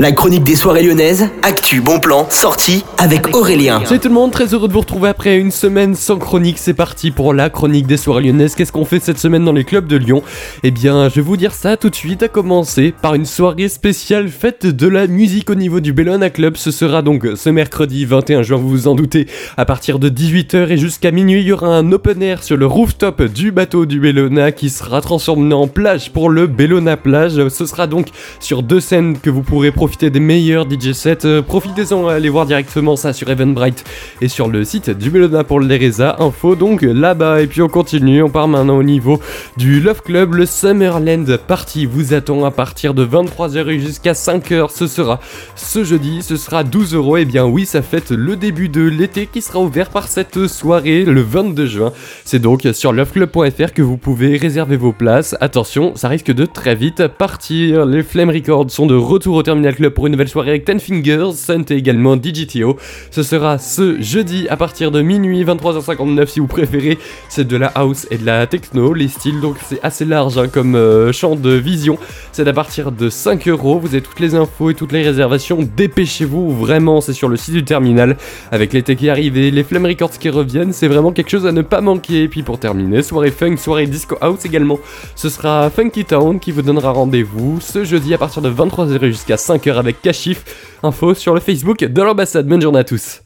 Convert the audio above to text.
La chronique des soirées lyonnaises, actu, bon plan, sortie avec Aurélien. Salut tout le monde, très heureux de vous retrouver après une semaine sans chronique. C'est parti pour la chronique des soirées lyonnaises. Qu'est-ce qu'on fait cette semaine dans les clubs de Lyon? Eh bien, je vais vous dire ça tout de suite, à commencer par une soirée spéciale fête de la musique au niveau du Bellona Club. Ce sera donc ce mercredi 21 juin, vous vous en doutez, à partir de 18h et jusqu'à minuit, il y aura un open air sur le rooftop du bateau du Bellona qui sera transformé en plage pour le Bellona Plage. Ce sera donc sur deux scènes que vous pourrez profiter des meilleurs DJ sets. Euh, profitez-en à aller voir directement ça sur Eventbrite et sur le site du Bellona pour les Reza. Info donc là-bas. Et puis on continue, on part maintenant au niveau du Love Club. Le Summerland Party vous attend à partir de 23h jusqu'à 5h. Ce sera ce jeudi, ce sera 12 euros. Et bien oui, ça fête le début de l'été qui sera ouvert par cette soirée le 22 juin. C'est donc sur loveclub.fr que vous pouvez réserver vos places. Attention, ça risque de très vite partir. Les Flame Records sont de retour au Terminal pour une nouvelle soirée avec Ten Fingers, Sunt et également DGTO. Ce sera ce jeudi à partir de minuit 23h59 si vous préférez. C'est de la house et de la techno, les styles donc c'est assez large hein, comme euh, champ de vision. C'est à partir de 5 euros. Vous avez toutes les infos et toutes les réservations. Dépêchez-vous, vraiment, c'est sur le site du terminal avec l'été qui arrive et les Flame Records qui reviennent. C'est vraiment quelque chose à ne pas manquer. Et puis pour terminer, soirée funk, soirée disco house également. Ce sera Funky Town qui vous donnera rendez-vous ce jeudi à partir de 23h jusqu'à 5h avec Kashif. Info sur le Facebook de l'ambassade. Bonne journée à tous.